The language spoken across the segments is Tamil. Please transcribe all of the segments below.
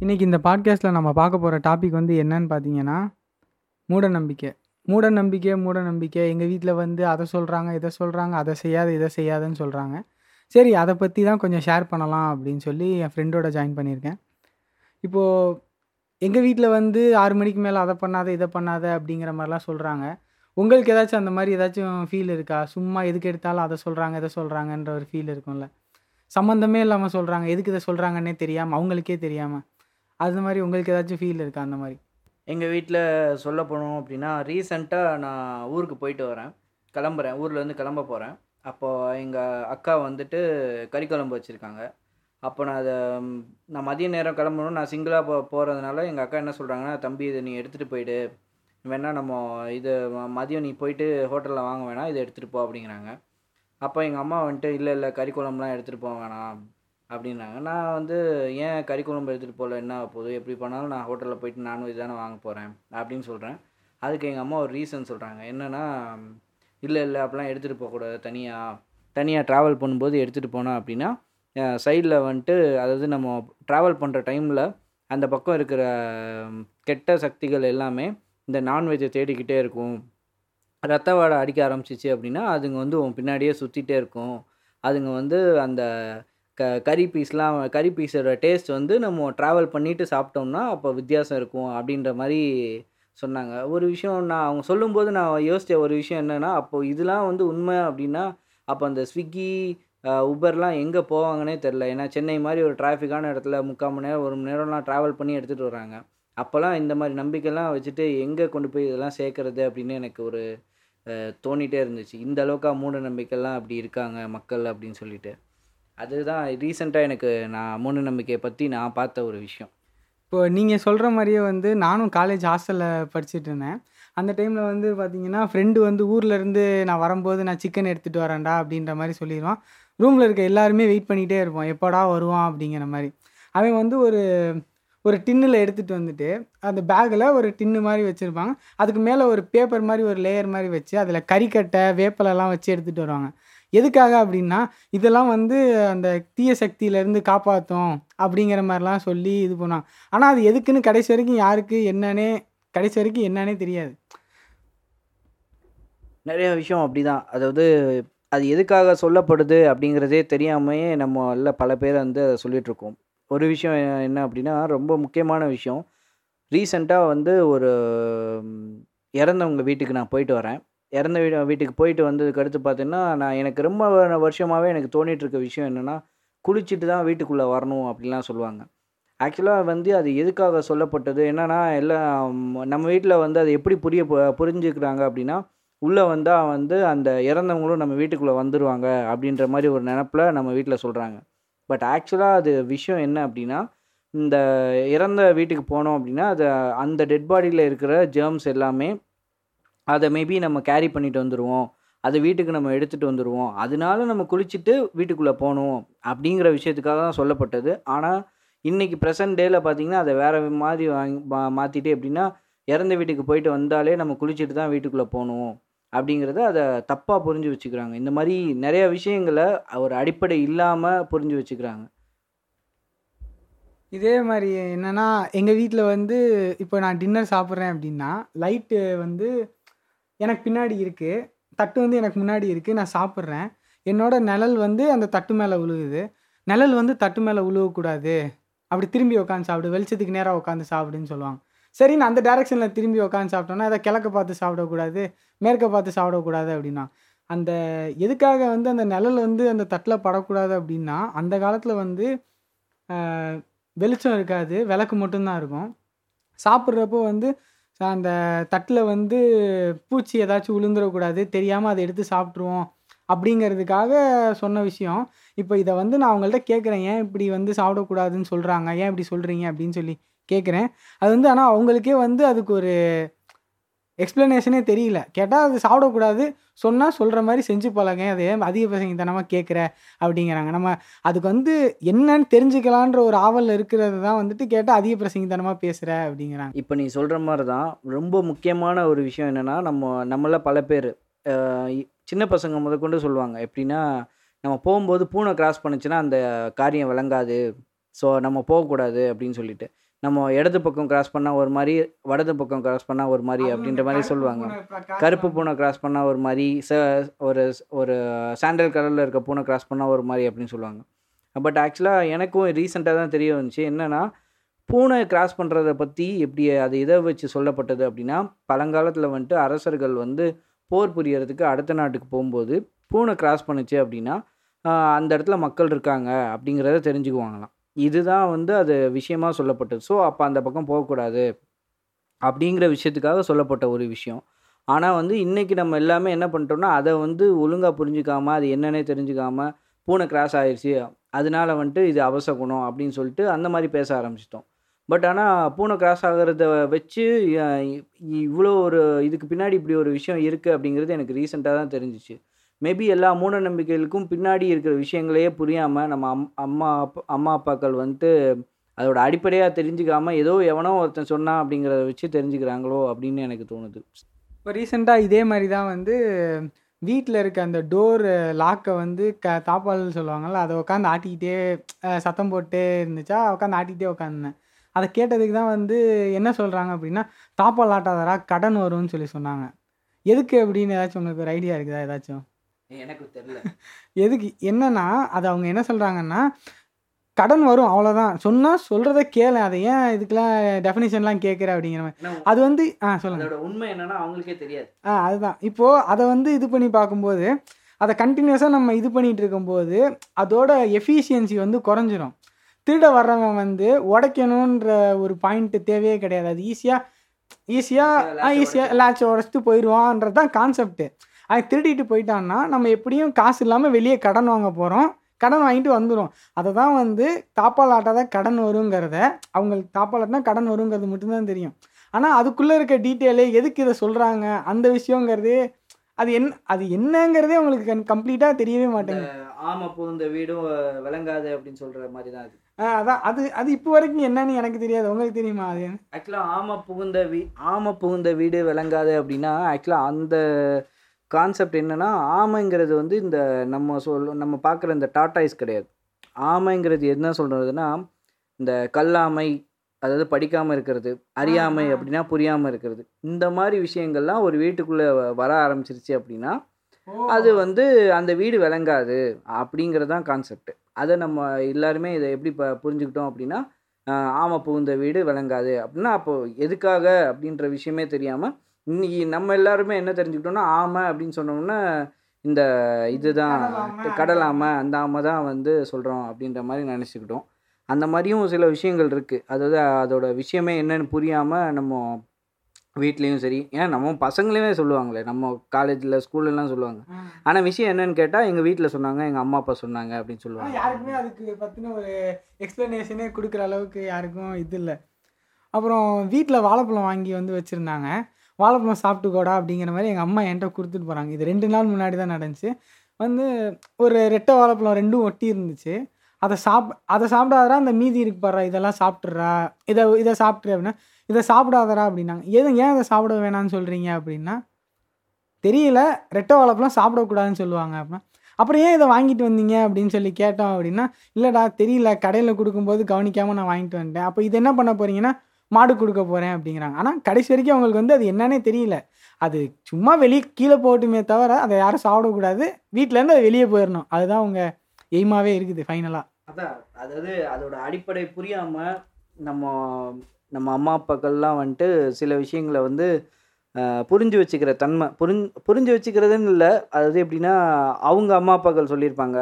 இன்றைக்கி இந்த பாட்காஸ்ட்டில் நம்ம பார்க்க போகிற டாபிக் வந்து என்னன்னு பார்த்தீங்கன்னா மூடநம்பிக்கை. மூடநம்பிக்கை மூடநம்பிக்கை. எங்கள் வீட்டில் வந்து அதை சொல்கிறாங்க இதை சொல்கிறாங்க அதை செய்யாத இதை செய்யாதுன்னு சொல்கிறாங்க சரி அதை பற்றி தான் கொஞ்சம் ஷேர் பண்ணலாம் அப்படின்னு சொல்லி என் ஃப்ரெண்டோட ஜாயின் பண்ணியிருக்கேன். இப்போது எங்கள் வீட்டில் வந்து ஆறு மணிக்கு மேலே அதை பண்ணாத இதை பண்ணாத அப்படிங்கிற மாதிரிலாம் சொல்கிறாங்க உங்களுக்கு ஏதாச்சும் அந்த மாதிரி ஏதாச்சும் ஃபீல் இருக்கா? சும்மா எதுக்கு எடுத்தாலும் அதை சொல்கிறாங்க இதை சொல்கிறாங்கன்ற ஒரு ஃபீல் இருக்கும்ல. சம்மந்தமே இல்லாமல் சொல்கிறாங்க எதுக்கு இதை சொல்கிறாங்கன்னே தெரியாமல் அவங்களுக்கே தெரியாமல் அது மாதிரி உங்களுக்கு ஏதாச்சும் ஃபீல் இருக்கா அந்த மாதிரி? எங்கள் வீட்டில் சொல்ல போனோம் அப்படின்னா ரீசெண்டாக நான் ஊருக்கு போயிட்டு வரேன். கிளம்புறேன். ஊர்லேருந்து கிளம்ப போகிறேன் அப்போது எங்கள் அக்கா வந்துட்டு கறி குழம்பு வச்சுருக்காங்க. அப்போ நான் அதை நான் மதிய நேரம் கிளம்பணும் நான் சிங்கிளாக போ போகிறதுனால எங்கள் அக்கா என்ன சொல்கிறாங்கன்னா தம்பி இதை நீ எடுத்துகிட்டு போயிடு. வேணால் நம்ம இது மதியம் நீ போயிட்டு ஹோட்டலில் வாங்க வேணாம். இதை எடுத்துகிட்டு போ அப்படிங்கிறாங்க. அப்போ எங்கள் அம்மா வந்துட்டு இல்லை இல்லை கறி குழம்புலாம் எடுத்துகிட்டு போக வேணாம். அப்படின்னாங்க. நான் வந்து ஏன் கறி குழம்பு எடுத்துகிட்டு போகல என்ன ஆகப் போகுது? எப்படி பண்ணாலும் நான் ஹோட்டலில் போயிட்டு நான்வெஜ் தானே வாங்க போகிறேன் அப்படின்னு சொல்கிறேன் அதுக்கு எங்கள் அம்மா ஒரு ரீசன் சொல்கிறாங்க என்னென்னா இல்லை இல்லை அப்படிலாம் எடுத்துகிட்டு போகக்கூடாது தனியாக தனியாக ட்ராவல் பண்ணும்போது எடுத்துகிட்டு போனோம் அப்படின்னா சைடில் வந்துட்டு அதாவது நம்ம ட்ராவல் பண்ணுற டைமில் அந்த பக்கம் இருக்கிற கெட்ட சக்திகள் எல்லாமே இந்த நான்வெஜ்ஜை தேடிக்கிட்டே இருக்கும். ரத்த வாடை அடிக்க ஆரம்பிச்சிச்சு அப்படின்னா அதுங்க வந்து உன் பின்னாடியே சுற்றிட்டே இருக்கும். அதுங்க வந்து அந்த க கறி பீஸ்லாம் கறி பீஸோட டேஸ்ட் வந்து நம்ம ட்ராவல் பண்ணிவிட்டு சாப்பிட்டோம்னா அப்போ வித்தியாசம் இருக்கும் அப்படின்ற மாதிரி சொன்னாங்க. ஒரு விஷயம் நான் அவங்க சொல்லும்போது நான் யோசித்த ஒரு விஷயம் என்னென்னா அப்போது இதெல்லாம் வந்து உண்மை அப்படின்னா அப்போ அந்த ஸ்விக்கி உபர்லாம் எங்கே போவாங்கன்னே தெரில ஏன்னா சென்னை மாதிரி ஒரு டிராஃபிக்கான இடத்துல முக்கால் மணி நேரம் ஒரு மணி நேரம்லாம் ட்ராவல் பண்ணி எடுத்துகிட்டு வராங்க. அப்போல்லாம் இந்த மாதிரி நம்பிக்கைலாம் வச்சுட்டு எங்கே கொண்டு போய் இதெல்லாம் சேர்க்குறது அப்படின்னு எனக்கு ஒரு தோணிகிட்டே இருந்துச்சு. இந்த அளவுக்கா மூட நம்பிக்கைலாம் அப்படி இருக்காங்க மக்கள் அப்படின்னு சொல்லிட்டு. அதுதான் ரீசெண்டாக எனக்கு நான் மூணு நம்பிக்கையை பற்றி நான் பார்த்த ஒரு விஷயம். இப்போ நீங்கள் சொல்கிற மாதிரியே வந்து நானும் காலேஜ் ஹாஸ்டலில் படிச்சுட்டு இருந்தேன். அந்த டைமில் வந்து பார்த்தீங்கன்னா ஃப்ரெண்டு வந்து ஊர்லேருந்து நான் வரும்போது நான் சிக்கன் எடுத்துகிட்டு வரேன்டா அப்படின்ற மாதிரி சொல்லிடுவான். ரூமில் இருக்க எல்லாருமே வெயிட் பண்ணிகிட்டே இருப்போம். எப்போடா வருவான் அப்படிங்கிற மாதிரி. அவன் வந்து ஒரு ஒரு டின்னில் எடுத்துகிட்டு வந்துட்டு அந்த பேக்கில் ஒரு டின்னு மாதிரி வச்சுருப்பாங்க. அதுக்கு மேலே ஒரு பேப்பர் மாதிரி ஒரு லேயர் மாதிரி வச்சு அதில் கறிக்கட்டை வேப்பிலெல்லாம் வச்சு எடுத்துகிட்டு வருவாங்க. எதுக்காக அப்படின்னா இதெல்லாம் வந்து அந்த தீய சக்தியிலேருந்து காப்பாற்றும் அப்படிங்கிற மாதிரிலாம் சொல்லி இது பண்ணான் ஆனால் அது எதுக்குன்னு கடைசி வரைக்கும் யாருக்கு என்னன்னே கடைசி வரைக்கும் என்னன்னே தெரியாது. நிறைய விஷயம் அப்படிதான். அதாவது அது எதுக்காக சொல்லப்படுது அப்படிங்கிறதே தெரியாமையே நம்ம எல்லாம் பல பேர் வந்து அதை சொல்லிகிட்ருக்கோம் ஒரு விஷயம் என்ன அப்படின்னா ரொம்ப முக்கியமான விஷயம். ரீசெண்டாக வந்து ஒரு இறந்தவங்க வீட்டுக்கு நான் போயிட்டு வரேன். இறந்த வீடு வீட்டுக்கு போயிட்டு வந்ததுக்கு அடுத்து பார்த்தீங்கன்னா நான் எனக்கு ரொம்ப வருஷமாகவே எனக்கு தோணிட்டு இருக்க விஷயம் என்னென்னா குளிச்சுட்டு தான் வீட்டுக்குள்ளே வரணும் அப்படிலாம் சொல்லுவாங்க. ஆக்சுவலாக வந்து அது எதுக்காக சொல்லப்பட்டது? என்னென்னா எல்லாம் நம்ம வீட்டில் வந்து அது எப்படி புரிய புரிஞ்சுக்கிறாங்க அப்படின்னா உள்ளே வந்தால் வந்து அந்த இறந்தவங்களும் நம்ம வீட்டுக்குள்ளே வந்துடுவாங்க அப்படின்ற மாதிரி ஒரு நினப்பில் நம்ம வீட்டில் சொல்கிறாங்க பட் ஆக்சுவலாக அது விஷயம் என்ன அப்படின்னா இந்த இறந்த வீட்டுக்கு போனோம் அப்படின்னா அது அந்த டெட் பாடியில் இருக்கிற ஜேர்ம்ஸ் எல்லாமே அதை மேபி நம்ம கேரி பண்ணிட்டு வந்துடுவோம் அதை வீட்டுக்கு நம்ம எடுத்துகிட்டு வந்துடுவோம் அதனால நம்ம குளிச்சுட்டு வீட்டுக்குள்ளே போகணும் அப்படிங்கிற விஷயத்துக்காக தான் சொல்லப்பட்டது. ஆனால் இன்னைக்கு ப்ரெசன்ட் டேயில் பார்த்தீங்கன்னா அதை வேற மாதிரி வாங்கி மா- மாற்றிட்டு எப்படின்னா இறந்த வீட்டுக்கு போயிட்டு வந்தாலே நம்ம குளிச்சுட்டு தான் வீட்டுக்குள்ளே போகணும் அப்படிங்கிறத அதை தப்பாக புரிஞ்சு வச்சுக்கிறாங்க. இந்த மாதிரி நிறையா விஷயங்களை ஒரு அடிப்படை இல்லாமல் புரிஞ்சு வச்சுக்கிறாங்க. இதே மாதிரி என்னென்னா எங்கள் வீட்டில் வந்து இப்போ நான் டின்னர் சாப்பிட்றேன் அப்படின்னா லைட்டு வந்து எனக்கு பின்னாடி இருக்குது தட்டு வந்து எனக்கு முன்னாடி இருக்குது நான் சாப்பிட்றேன். என்னோட நிழல் வந்து அந்த தட்டு மேலே விழுகுது நிழல் வந்து தட்டு மேலே விழுவக்கூடாது அப்படி திரும்பி உட்காந்து சாப்பிடு. வெளிச்சத்துக்கு நேராக உட்காந்து சாப்பிடுன்னு சொல்லுவாங்க. சரி நான் அந்த டேரெக்ஷனில் திரும்பி உட்காந்து சாப்பிட்டோன்னா அதை கிழக்க பார்த்து சாப்பிடக்கூடாது மேற்க பார்த்து சாப்பிடக்கூடாது அப்படின்னா அந்த எதுக்காக வந்து அந்த நிழல் வந்து அந்த தட்டில் படக்கூடாது அப்படின்னா அந்த காலத்தில் வந்து வெளிச்சம் இருக்காது. விளக்கு மட்டும்தான் இருக்கும். சாப்பிட்றப்போ வந்து அந்த தட்டில் வந்து பூச்சி ஏதாச்சும் விழுந்துடக்கூடாது தெரியாமல் அதை எடுத்து சாப்பிட்ருவோம் அப்படிங்கிறதுக்காக சொன்ன விஷயம். இப்போ இதை வந்து நான் அவங்கள்ட்ட கேட்குறேன் ஏன் இப்படி வந்து சாப்பிடக்கூடாதுன்னு சொல்கிறாங்க ஏன் இப்படி சொல்கிறீங்க அப்படின்னு சொல்லி கேட்குறேன். அது வந்து ஆனால் அவங்களுக்கே வந்து அதுக்கு ஒரு எக்ஸ்ப்ளனேஷனே தெரியல. கேட்டால் அது சாப்பிடக்கூடாது. சொன்னால் சொல்கிற மாதிரி செஞ்சு பழங்க அது ஏன் அதிக பசங்கத்தனமாக கேட்குற அப்படிங்கிறாங்க. நம்ம அதுக்கு வந்து என்னன்னு தெரிஞ்சுக்கலான்ற ஒரு ஆவல் இருக்கிறது தான் வந்துட்டு கேட்டால் அதிக பிரசங்கித்தனமாக பேசுகிற அப்படிங்கிறாங்க. இப்போ நீ சொல்கிற மாதிரி தான் ரொம்ப முக்கியமான ஒரு விஷயம் என்னென்னா நம்ம நம்மள பல பேர் சின்ன பசங்க முதற்கொண்டு சொல்லுவாங்க. எப்படின்னா நம்ம போகும்போது பூனை கிராஸ் பண்ணுச்சுன்னா அந்த காரியம் விளங்காது. ஸோ நம்ம போகக்கூடாது அப்படின்னு சொல்லிட்டு. நம்ம இடது பக்கம் கிராஸ் பண்ணால் ஒரு மாதிரி வடது பக்கம் கிராஸ் பண்ணால் ஒரு மாதிரி அப்படின்ற மாதிரி சொல்லுவாங்க. கருப்பு பூனை கிராஸ் பண்ணால் ஒரு மாதிரி ச ஒரு ஒரு சாண்டல் கலரில் இருக்க பூனை கிராஸ் பண்ணால் ஒரு மாதிரி அப்படின்னு சொல்லுவாங்க. பட் ஆக்சுவலாக எனக்கும் ரீசெண்டாக தான் தெரிய வந்துச்சு. என்னென்னா பூனை கிராஸ் பண்ணுறத பற்றி எப்படி அது இதை வச்சு சொல்லப்பட்டது அப்படின்னா பழங்காலத்தில் வந்துட்டு அரசர்கள் வந்து போர் புரியறதுக்கு அடுத்த நாட்டுக்கு போகும்போது பூனை கிராஸ் பண்ணுச்சு அப்படின்னா அந்த இடத்துல மக்கள் இருக்காங்க அப்படிங்கிறத தெரிஞ்சுக்குவாங்களாம். இதுதான் வந்து அது விஷயமா சொல்லப்பட்டது. ஸோ அப்போ அந்த பக்கம் போகக்கூடாது அப்படிங்கிற விஷயத்துக்காக சொல்லப்பட்ட ஒரு விஷயம். ஆனால் வந்து இன்றைக்கி நம்ம எல்லாமே என்ன பண்ணிட்டோம்னா அதை வந்து ஒழுங்காக புரிஞ்சுக்காமல் அது என்னன்னே தெரிஞ்சுக்காமல் பூனை கிராஸ் ஆயிடுச்சு அதனால வந்துட்டு இது அவசகுணம் அப்படின்னு சொல்லிட்டு அந்த மாதிரி பேச ஆரம்பிச்சிட்டோம். பட் ஆனால் பூனை கிராஸ் ஆகிறத வச்சு இவ்வளோ ஒரு இதுக்கு பின்னாடி இப்படி ஒரு விஷயம் இருக்குது அப்படிங்கிறது எனக்கு ரீசெண்டாக தான் தெரிஞ்சிச்சு. மேபி எல்லா மூட நம்பிக்கைகளுக்கும் பின்னாடி இருக்கிற விஷயங்களையே புரியாமல் நம்ம அம் அம்மா அப்பா அம்மா அப்பாக்கள் வந்துட்டு அதோட அடிப்படையாக தெரிஞ்சுக்காமல் ஏதோ எவனோ ஒருத்தன் சொன்னான் அப்படிங்கிறத வச்சு தெரிஞ்சுக்கிறாங்களோ அப்படின்னு எனக்கு தோணுது. இப்போ ரீசெண்டாக இதே மாதிரி தான் வந்து வீட்டில் இருக்க அந்த டோர் லாக்கை வந்து க தாப்பால் சொல்லுவாங்கள்ல அதை உட்காந்து ஆட்டிக்கிட்டே சத்தம் போட்டு இருந்துச்சா உட்காந்து ஆட்டிக்கிட்டே உட்காந்துனேன் அதை கேட்டதுக்கு தான் வந்து என்ன சொல்கிறாங்க அப்படின்னா தாப்பால் ஆட்டாதரா கடன் வரும்னு சொல்லி சொன்னாங்க. எதுக்கு அப்படின்னு ஏதாச்சும் உங்களுக்கு ஒரு ஐடியா இருக்குதா ஏதாச்சும்? எனக்கு தெரியல எதுக்கு? என்னன்னா அது அவங்க என்ன சொல்கிறாங்கன்னா கடன் வரும் அவ்வளோதான் சொன்னால் சொல்கிறத கேளு அதை ஏன் இதுக்கெல்லாம் டெஃபினிஷன்லாம் கேட்குற அப்படிங்கிற மாதிரி. அது வந்து ஆ சொல்லுங்கள் அதோட உண்மை என்னன்னா அவங்களுக்கே தெரியாது. ஆ அதுதான். இப்போது அதை வந்து இது பண்ணி பார்க்கும்போது அதை கண்டினியூஸாக நம்ம இது பண்ணிகிட்டு இருக்கும்போது அதோட எஃபிஷியன்சி வந்து குறைஞ்சிரும். திருட வர்றவன் வந்து உடைக்கணுன்ற ஒரு பாயிண்ட் தேவையே கிடையாது. அது ஈஸியாக ஈஸியாக ஈஸியாக லேட்சை உடச்சிட்டு போயிடுவான்றது தான் கான்செப்ட்டு அது திருடிட்டு போயிட்டான்னா நம்ம எப்படியும் காசு இல்லாமல் வெளியே கடன் வாங்க போகிறோம் கடன் வாங்கிட்டு வந்துடும் அதை தான் வந்து தாப்பால் ஆட்டாத கடன் வருங்கிறத அவங்களுக்கு தாப்பால் ஆட்டினா கடன் வருங்கிறது மட்டும்தான் தெரியும். ஆனால் அதுக்குள்ளே இருக்க டீட்டெயிலு எதுக்கு இதை சொல்கிறாங்க அந்த விஷயங்கிறது அது என் அது என்னங்கிறதே உங்களுக்கு கம்ப்ளீட்டாக தெரியவே மாட்டேங்குது. ஆமா புகுந்த வீடும் அஹ், விளங்காது அப்படின்னு சொல்ற மாதிரி தான் அது. அதான் அது அது இப்போ வரைக்கும் என்னன்னு எனக்கு தெரியாது. உங்களுக்கு தெரியுமா அது? ஆக்சுவலாக ஆமை புகுந்த வீ ஆமை புகுந்த வீடு விளங்காது அப்படின்னா ஆக்சுவலாக அந்த கான்செப்ட் என்னன்னா ஆமைங்கிறது வந்து இந்த நம்ம சொல் நம்ம பார்க்குற இந்த டாட்டாய்ஸ் கிடையாது. ஆமைங்கிறது என்ன சொல்கிறதுனா இந்த கல்லாமை அதாவது படிக்காமல் இருக்கிறது அறியாமை. அப்படின்னா புரியாமல் இருக்கிறது. இந்த மாதிரி விஷயங்கள்லாம் ஒரு வீட்டுக்குள்ளே வர ஆரம்பிச்சிருச்சு அப்படின்னா அது வந்து அந்த வீடு விளங்காது அப்படிங்கிறது தான் கான்செப்ட் அதை நம்ம எல்லாருமே இதை எப்படி ப புரிஞ்சுக்கிட்டோம் அப்படின்னா ஆமை புகுந்த வீடு விளங்காது அப்படின்னா அப்போ எதுக்காக அப்படின்ற விஷயமே தெரியாமல் இன்னைக்கு நம்ம எல்லாருமே என்ன தெரிஞ்சுக்கிட்டோம்னா ஆமை அப்படின்னு சொன்னோம்னா இந்த இதுதான் கடல் ஆமை, கடல் ஆமை அந்த ஆமை தான் வந்து சொல்கிறோம் அப்படின்ற மாதிரி நினச்சிக்கிட்டோம். அந்த மாதிரியும் சில விஷயங்கள் இருக்குது அதாவது அதோட விஷயமே என்னன்னு புரியாமல் நம்ம வீட்லேயும் சரி ஏன் நம்ம பசங்களையுமே சொல்லுவாங்களே நம்ம காலேஜில் ஸ்கூல்லலாம் சொல்லுவாங்க. ஆனால் விஷயம் என்னன்னு கேட்டால் எங்கள் வீட்டில் சொன்னாங்க எங்கள் அம்மா அப்பா சொன்னாங்க அப்படின்னு சொல்லுவாங்க. யாருக்குமே அதுக்கு பற்றின ஒரு எக்ஸ்ப்ளனேஷனே கொடுக்குற அளவுக்கு யாருக்கும் இது இல்லை. அப்புறம் வீட்டில் வாழைப்பழம் வாங்கி வந்து வச்சுருந்தாங்க. வாழைப்பழம் சாப்பிட்டுக்கோடா அப்படிங்கிற மாதிரி எங்கள் அம்மா என்கிட்ட கொடுத்துட்டு போகிறாங்க இது ரெண்டு நாள் முன்னாடி தான் நடந்துச்சு. வந்து ஒரு ரெட்டை வாழைப்பழம் ரெண்டும் ஒட்டி இருந்துச்சு. அதை சாப் அதை சாப்பிடாதரா அந்த மீதி இருக்கு இதெல்லாம் சாப்பிட்றா இதை இதை சாப்பிட்ரு அப்படின்னா இதை சாப்பிடாதரா அப்படின்னாங்க. எது ஏன் இதை சாப்பிட வேணாம்னு சொல்கிறீங்க அப்படின்னா தெரியல ரெட்டை வாழைப்பழம் சாப்பிடக்கூடாதுன்னு சொல்லுவாங்க அப்படின்னா அப்புறம் ஏன் இதை வாங்கிட்டு வந்தீங்க அப்படின்னு சொல்லி கேட்டோம் அப்படின்னா இல்லைடா தெரியல கடையில் கொடுக்கும்போது கவனிக்காமல் நான் வாங்கிட்டு வந்துட்டேன். அப்போ இது என்ன பண்ண போகிறீங்கன்னா மாடு கொடுக்க போகிறேன் அப்படிங்கிறாங்க. ஆனால் கடைசி வரைக்கும் அவங்களுக்கு வந்து அது என்னன்னே தெரியல. அது சும்மா வெளியே கீழே போட்டுமே தவிர அதை யாரும் சாப்பிடக்கூடாது. வீட்டிலேருந்து அது வெளியே போயிடணும். அதுதான் அவங்க எய்மாவே இருக்குது ஃபைனலாக அதான் அதாவது அதோட அடிப்படை புரியாமல் நம்ம நம்ம அம்மா அப்பாக்கள்லாம் வந்துட்டு சில விஷயங்களை வந்து புரிஞ்சு வச்சுக்கிற தன்மை புரிஞ்சு புரிஞ்சு வச்சுக்கிறதுன்னு இல்லை. அதாவது எப்படின்னா அவங்க அம்மா அப்பாக்கள் சொல்லியிருப்பாங்க.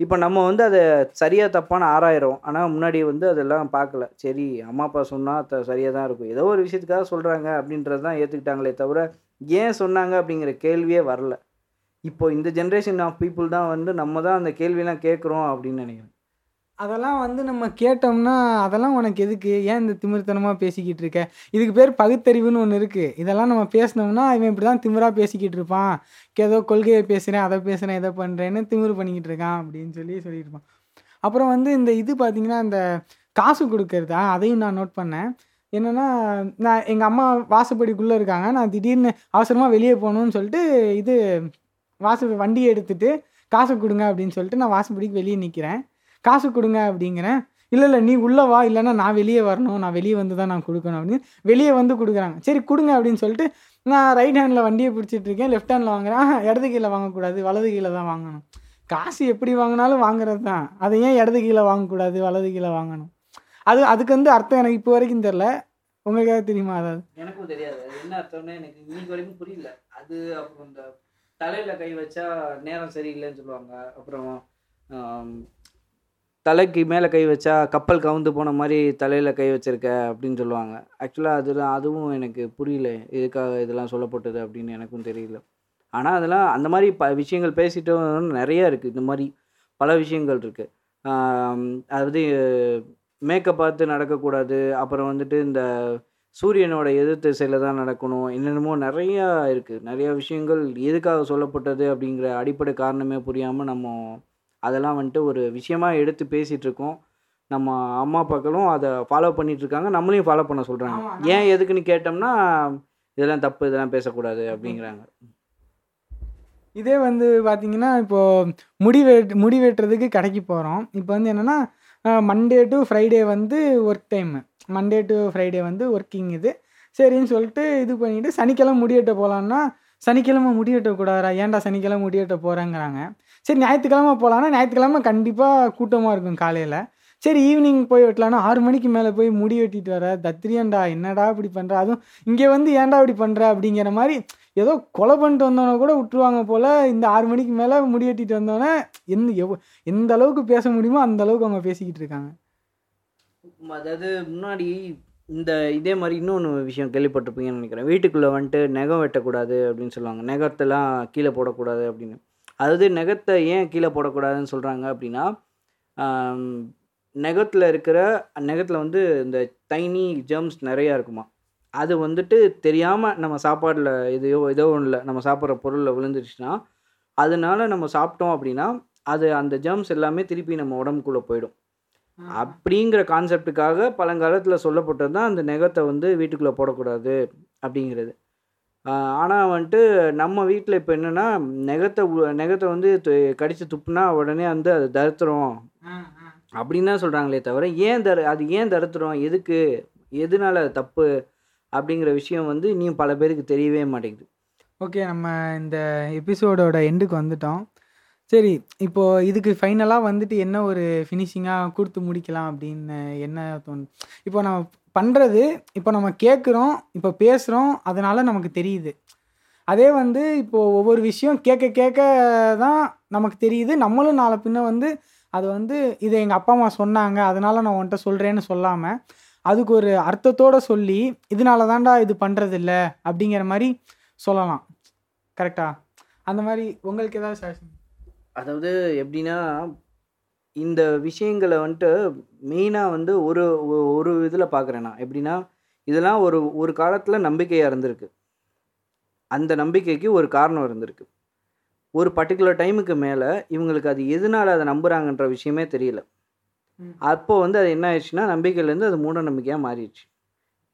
இப்போ நம்ம வந்து அதை சரியாக தப்பான ஆராயிரும் ஆனால் முன்னாடி வந்து அதெல்லாம் பார்க்கல. சரி அம்மா அப்பா சொன்னால் த சரியாக தான் இருக்கும். ஏதோ ஒரு விஷயத்துக்காக சொல்கிறாங்க அப்படின்றது தான் ஏற்றுக்கிட்டாங்களே தவிர ஏன் சொன்னாங்க அப்படிங்கிற கேள்வியே வரல. இப்போ இந்த ஜென்ரேஷன் ஆஃப் பீப்புள் தான் வந்து நம்ம தான் அந்த கேள்வியெல்லாம் கேட்குறோம் அப்படின்னு நினைக்கிறேன். அதெல்லாம் வந்து நம்ம கேட்டோம்னா அதெல்லாம் உனக்கு எதுக்கு? ஏன் இந்த திமிர்த்தனமாக பேசிக்கிட்டு இருக்க? இதுக்கு பேர் பகுத்தறிவுன்னு ஒன்று இருக்குது இதெல்லாம் நம்ம பேசினோம்னா இவன் இப்படி தான் திமிராக பேசிக்கிட்டு இருப்பான். ஏதோ கொள்கையை பேசுகிறேன் அதை பேசுகிறேன் இதை பண்ணுறேன்னு திமிர் பண்ணிக்கிட்டு இருக்கான் அப்படின்னு சொல்லி சொல்லியிருப்பான் அப்புறம் வந்து இந்த இது பார்த்தீங்கன்னா இந்த காசு கொடுக்கறதா? அதையும் நான் நோட் பண்ணேன். என்னென்னா நான் எங்கள் அம்மா வாசப்படிக்குள்ளே இருக்காங்க. நான் திடீர்னு அவசரமாக வெளியே போகணும்னு சொல்லிட்டு இது வாச வண்டியை எடுத்துகிட்டு காசு கொடுங்க அப்படின்னு சொல்லிட்டு நான் வாசப்படிக்கு வெளியே நிற்கிறேன் காசு கொடுங்க அப்படிங்கிறேன். இல்லை இல்லை நீ உள்ளே வா. இல்லைன்னா நான் வெளியே வரணும். நான் வெளியே வந்து தான் நான் கொடுக்கணும். அப்படின்னு வெளியே வந்து கொடுக்குறாங்க. சரி கொடுங்க. அப்படின்னு சொல்லிட்டு நான் ரைட் ஹேண்டில் வண்டியை பிடிச்சிட்டு இருக்கேன். லெஃப்ட் ஹேண்டில் வாங்குறேன். இடது கீழே வாங்கக்கூடாது. வலது கீழே தான் வாங்கணும். காசு எப்படி வாங்கினாலும் வாங்குறது தான். அதை ஏன் இடது கீழே வாங்கக்கூடாது? வலது கீழே வாங்கணும். அது அதுக்கு வந்து அர்த்தம் எனக்கு இப்போ வரைக்கும் தெரில உங்களுக்காக தெரியுமா அதாவது எனக்கும் தெரியாது. என்ன அர்த்தம்னா எனக்கு இன்னைக்கு வரைக்கும் புரியல. அது அப்புறம் இந்த தலையில கை வச்சா நேரம் சரியில்லைன்னு சொல்லுவாங்க. அப்புறம் தலைக்கு மேலே கை வச்சா கப்பல் கவுந்து போன மாதிரி தலையில் கை வச்சிருக்க அப்படின்னு சொல்லுவாங்க. ஆக்சுவலாக அதெல்லாம் அதுவும் எனக்கு புரியல. எதுக்காக இதெல்லாம் சொல்லப்பட்டது அப்படின்னு எனக்கும் தெரியல. ஆனால் அதெல்லாம் அந்த மாதிரி ப விஷயங்கள் பேசிட்டோம் நிறையா இருக்குது இந்த மாதிரி பல விஷயங்கள் இருக்குது அதாவது மேக்கப் பார்த்து நடக்கக்கூடாது. அப்புறம் வந்துட்டு இந்த சூரியனோட எதிர் திசையில் தான் நடக்கணும். என்னென்னமோ நிறையா இருக்குது நிறையா விஷயங்கள் எதுக்காக சொல்லப்பட்டது அப்படிங்கிற அடிப்படை காரணமே புரியாமல் நம்ம அதெல்லாம் வந்துட்டு ஒரு விஷயமா எடுத்து பேசிகிட்டு இருக்கோம் நம்ம அம்மா அப்பாக்களும் அதை ஃபாலோ பண்ணிட்டு இருக்காங்க நம்மளையும் ஃபாலோ பண்ண சொல்கிறாங்க ஏன் எதுக்குன்னு கேட்டோம்னா இதெல்லாம் தப்பு இதெல்லாம் பேசக்கூடாது அப்படிங்கிறாங்க. இதே வந்து பார்த்தீங்கன்னா இப்போது முடி வெட் முடி வெட்டுறதுக்கு கடைக்கு போகிறோம் இப்போ வந்து என்னென்னா மண்டே டு ஃப்ரைடே வந்து work time Monday to Friday வந்து ஒர்க்கிங் இது. சரின்னு சொல்லிட்டு இது பண்ணிட்டு சனிக்கிழமை முடி வெட்ட போகலான்னா சனிக்கிழமை முடி வெட்டக்கூடாதா ஏன்டா சனிக்கிழமை முடி வெட்ட போகிறேங்கிறாங்க சரி ஞாயிற்றுக்கிழமை போகலான்னா ஞாயிற்றுக்கிழமை கண்டிப்பாக கூட்டமாக இருக்கும் காலையில். சரி ஈவினிங் போய் வெட்டலான்னா ஆறு மணிக்கு மேலே போய் முடி வெட்டிட்டு வர தத்திரியன்டா என்னடா இப்படி பண்ணுற அதுவும் இங்கே வந்து ஏன்டா இப்படி பண்ணுற அப்படிங்கிற மாதிரி ஏதோ கொலை பண்ணிட்டு வந்தவனை கூட விட்டுருவாங்க போல் இந்த ஆறு மணிக்கு மேலே முடி வெட்டிட்டு வந்தோன்னே எந்த எவ் எந்த அளவுக்கு பேச முடியுமோ அந்த அளவுக்கு அவங்க பேசிக்கிட்டு இருக்காங்க. அதாவது முன்னாடி இந்த இதே மாதிரி இன்னொன்று விஷயம் கேள்விப்பட்டிருப்பீங்கன்னு நினைக்கிறேன். வீட்டுக்குள்ளே வந்துட்டு நகம் வெட்டக்கூடாது அப்படின்னு சொல்லுவாங்க. நகத்தெல்லாம் கீழே போடக்கூடாது அப்படின்னு. அதாவது நகத்தை ஏன் கீழே போடக்கூடாதுன்னு சொல்கிறாங்க அப்படின்னா நகத்தில் இருக்கிற நகத்தில் வந்து இந்த தைனி ஜெர்ம்ஸ் நிறையா இருக்குமா? அது வந்துட்டு தெரியாமல் நம்ம சாப்பாடில் எதையோ ஏதோ ஒன்றில் நம்ம சாப்பிட்ற பொருளில் விழுந்துருச்சுன்னா அதனால நம்ம சாப்பிட்டோம் அப்படின்னா அது அந்த ஜெர்ம்ஸ் எல்லாமே திருப்பி நம்ம உடம்புக்குள்ளே போயிடும். அப்படிங்கிற கான்செப்டுக்காக பழங்காலத்தில் சொல்லப்பட்டது தான் அந்த நெகத்தை வந்து வீட்டுக்குள்ளே போடக்கூடாது அப்படிங்கிறது. ஆனால் வந்துட்டு நம்ம வீட்டில் இப்போ என்னென்னா நெகத்தை நெகத்தை வந்து கடித்து துப்புனா உடனே வந்து அது தருத்துறோம் அப்படின்னு தான் சொல்கிறாங்களே தவிர ஏன் தரு அது ஏன் தருத்துறோம் எதுக்கு? எதனால அது தப்பு? அப்படிங்கிற விஷயம் வந்து இன்னும் பல பேருக்கு தெரியவே மாட்டேங்குது. ஓகே நம்ம இந்த எபிசோடோட எண்டுக்கு வந்துட்டோம். சரி இப்போது இதுக்கு ஃபைனலாக வந்துட்டு என்ன ஒரு ஃபினிஷிங்காக கொடுத்து முடிக்கலாம் அப்படின்னு என்ன தோணு இப்போ நம்ம பண்ணுறது இப்போ நம்ம கேட்குறோம் இப்போ பேசுகிறோம் அதனால் நமக்கு தெரியுது. அதே வந்து இப்போது ஒவ்வொரு விஷயம் கேட்க கேட்க தான் நமக்கு தெரியுது. நம்மளும் நாளை பின்ன வந்து அது வந்து இதை எங்கள் அப்பா அம்மா சொன்னாங்க. அதனால் நான் உன்கிட்ட சொல்கிறேன்னு சொல்லாமல் அதுக்கு ஒரு அர்த்தத்தோடு சொல்லி இதனால தான்டா இது பண்ணுறதில்ல அப்படிங்கிற மாதிரி சொல்லலாம். கரெக்டாக அந்த மாதிரி உங்களுக்கு ஏதாவது அதாவது எப்படின்னா இந்த விஷயங்களை வந்துட்டு மெயினாக வந்து ஒரு ஒரு இதில் பார்க்குறேன் நான். எப்படின்னா இதெல்லாம் ஒரு ஒரு காலத்தில் நம்பிக்கையாக இருந்திருக்கு. அந்த நம்பிக்கைக்கு ஒரு காரணம் இருந்திருக்கு. ஒரு பர்டிகுலர் டைமுக்கு மேலே இவங்களுக்கு அது எதனால அதை நம்புகிறாங்கன்ற விஷயமே தெரியல. ம். அப்போ வந்து அது என்ன ஆயிடுச்சுன்னா நம்பிக்கையிலேருந்து அது மூட நம்பிக்கையாக மாறிடுச்சு.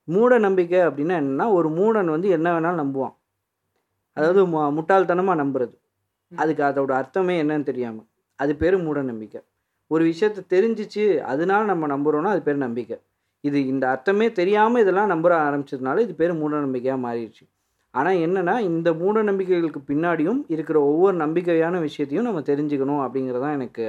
மூட நம்பிக்கை அப்படின்னா என்னன்னா ஒரு மூடன் வந்து என்ன வேணாலும் நம்புவான். அதாவது மு- முட்டாள்தனமாக நம்புறது. அதுக்கு அதோட அர்த்தமே என்னன்னு தெரியாமல் அது பேர் மூட நம்பிக்கை. ஒரு விஷயத்த தெரிஞ்சிச்சு அதனால நம்ம நம்புகிறோன்னா அது பேர் நம்பிக்கை. இது இந்த அர்த்தமே தெரியாமல் இதெல்லாம் நம்புற ஆரம்பிச்சதுனால இது பேர் மூட நம்பிக்கையாக மாறிடுச்சு. ஆனால் என்னென்னா இந்த மூட நம்பிக்கைகளுக்கு பின்னாடியும் இருக்கிற ஒவ்வொரு நம்பிக்கையான விஷயத்தையும் நம்ம தெரிஞ்சுக்கணும் அப்படிங்கிறதான் எனக்கு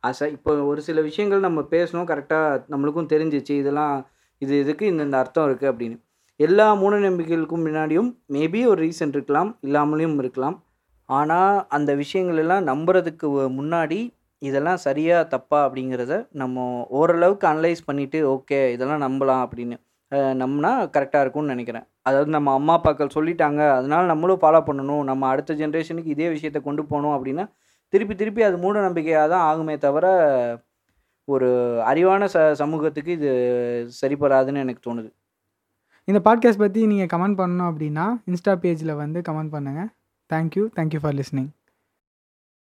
ஆசை. இப்போ ஒரு சில விஷயங்கள் நம்ம பேசணும் கரெக்டாக நம்மளுக்கும் தெரிஞ்சிச்சு இதெல்லாம் இது இதுக்கு இந்தந்த அர்த்தம் இருக்குது அப்படின்னு. எல்லா மூட நம்பிக்கைகளுக்கும் முன்னாடியும் மேபி ஒரு ரீசன் இருக்கலாம் இல்லாமலேயும் இருக்கலாம். ஆனால் அந்த விஷயங்கள் எல்லாம் நம்புறதுக்கு முன்னாடி இதெல்லாம் சரியா தப்பா அப்படிங்கிறத நம்ம ஓரளவுக்கு அனலைஸ் பண்ணிவிட்டு ஓகே இதெல்லாம் நம்பலாம் அப்படின்னு நம்பினா கரெக்டாக இருக்கும்னு நினைக்கிறேன். அதாவது நம்ம அம்மா அப்பாக்கள் சொல்லிட்டாங்க அதனால நம்மளும் ஃபாலோ பண்ணணும். நம்ம அடுத்த ஜென்ரேஷனுக்கு இதே விஷயத்தை கொண்டு போகணும் அப்படின்னா திருப்பி திருப்பி அது மூட நம்பிக்கையாக தான் ஆகுமே தவிர ஒரு அறிவான ச சமூகத்துக்கு இது சரிபடாதுன்னு எனக்கு தோணுது. இந்த பாட்காஸ்ட் பற்றி நீங்கள் கமெண்ட் பண்ணணும் அப்படின்னா இன்ஸ்டா பேஜில் வந்து கமெண்ட் பண்ணுங்கள் தேங்க்யூ தேங்க்யூ ஃபார் லிஸ்னிங்